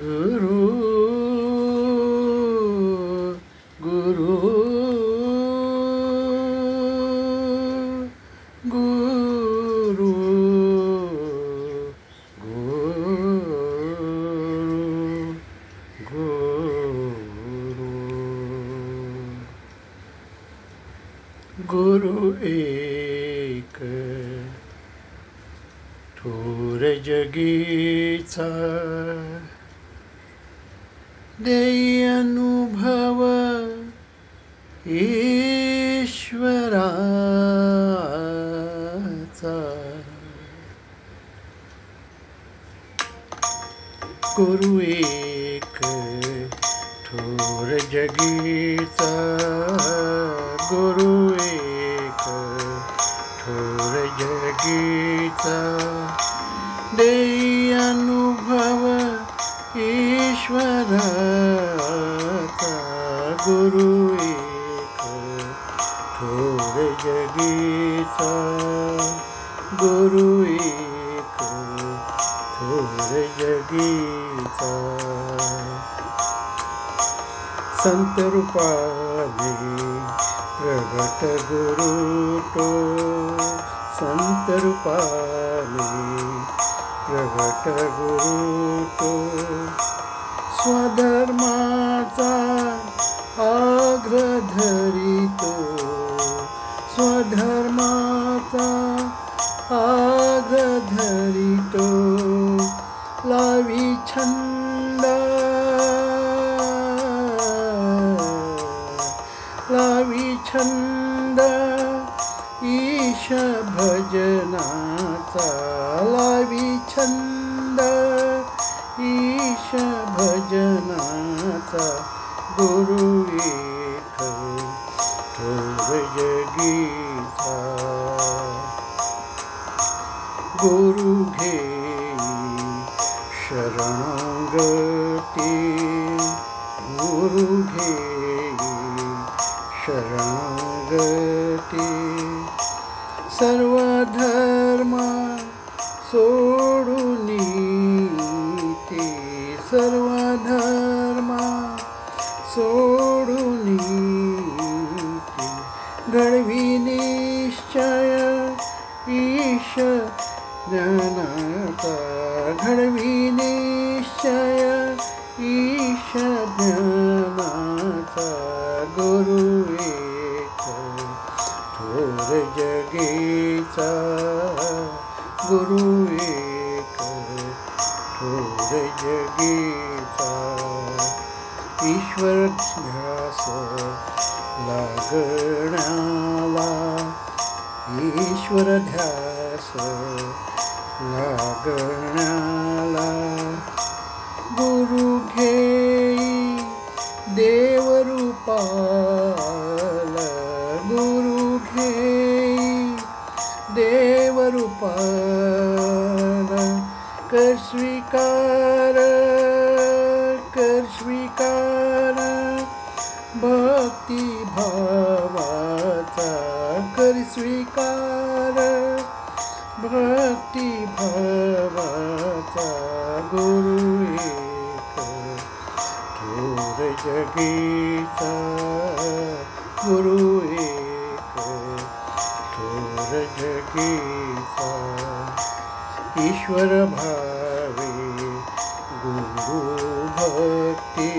गुरु गुरु गुरु गुरु गुरु एक थोर जगीचा देई अनुभव ईश्वराचा गुरु एक थोर जगीचा गुरु एक थोर जगीचा ईश्वराचा गुरु एक थोर जगीचा गुरु एक थोर जगीचा संत रूपाने प्रगट गुरु तो। संत रूपाने प्रगट गुरु तो। स्वधर्माचा आग्रधरितो स्वधर्माचा आग्रधरितो स्वधर्माग्रधरितु स्वधर्मा आग्रधरितु लविछन्दविच्छन्दशभजना लविच्छन्द भजनाचा गुरु एक गुरु घेई शरणागती गुरु घेई शरणागती। सर्व धर्म सर्व ईश ज्ञानाचा घडवी निश्चय, ईश ज्ञानाचा गुरु एक थोर जगीचा गुरु एक थोर जगीचा ईश्वर ध्यास लागण्याला ईश्वर ध्यास लागण्याला गुरु घेई देवरूपाल गुरु घेई देवरूपाल कर स्वीकार कर स्वीकार। भक्ती गुरु एक थोर गुरु एक थोर जगीचा ईश्वर भावे, गुरु भक्ती,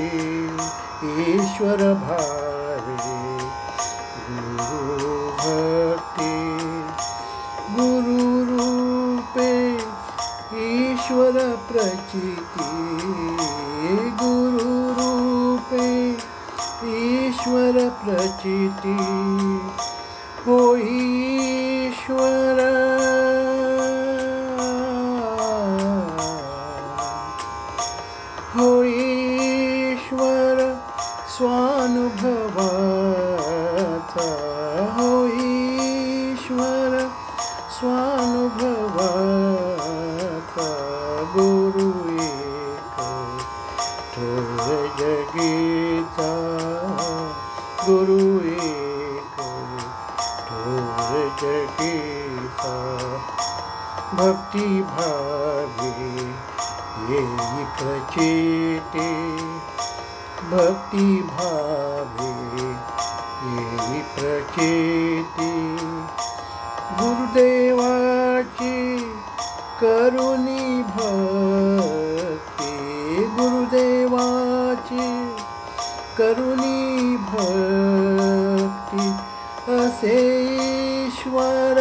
ईश्वर भावे, गुरु भक्ती। प्रचिती गुरु रूपे ईश्वर प्रचिती। ईश्वर स्वानुभवाचा गुरु एक थोर जगीचा भक्ती भावी येई प्रचिते। भक्ती भावे येई प्रचिती। गुरुदेवाची करुणी भक्ती। गुरुदेवाची करुणी भक्ती असे ईश्वर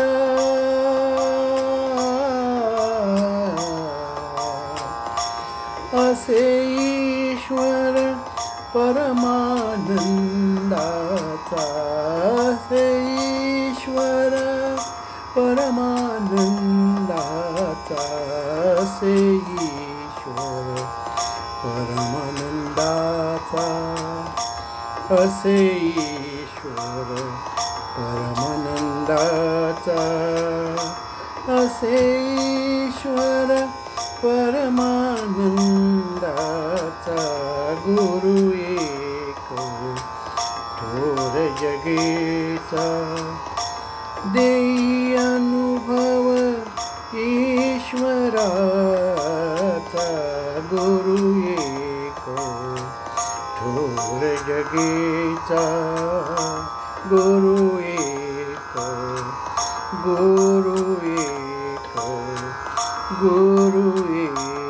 असे ईश्वर परमानंदाचा असे ईश्वर परमानंदाचा असे ईश्वर परमानंदाचा। असे ईश्वर परमानंदाचा। गुरु एक जगेचा। देई अनुभव ईश्वराचा। गुरु जगेचा गुरु एक गुरु एक गुरु एक थोर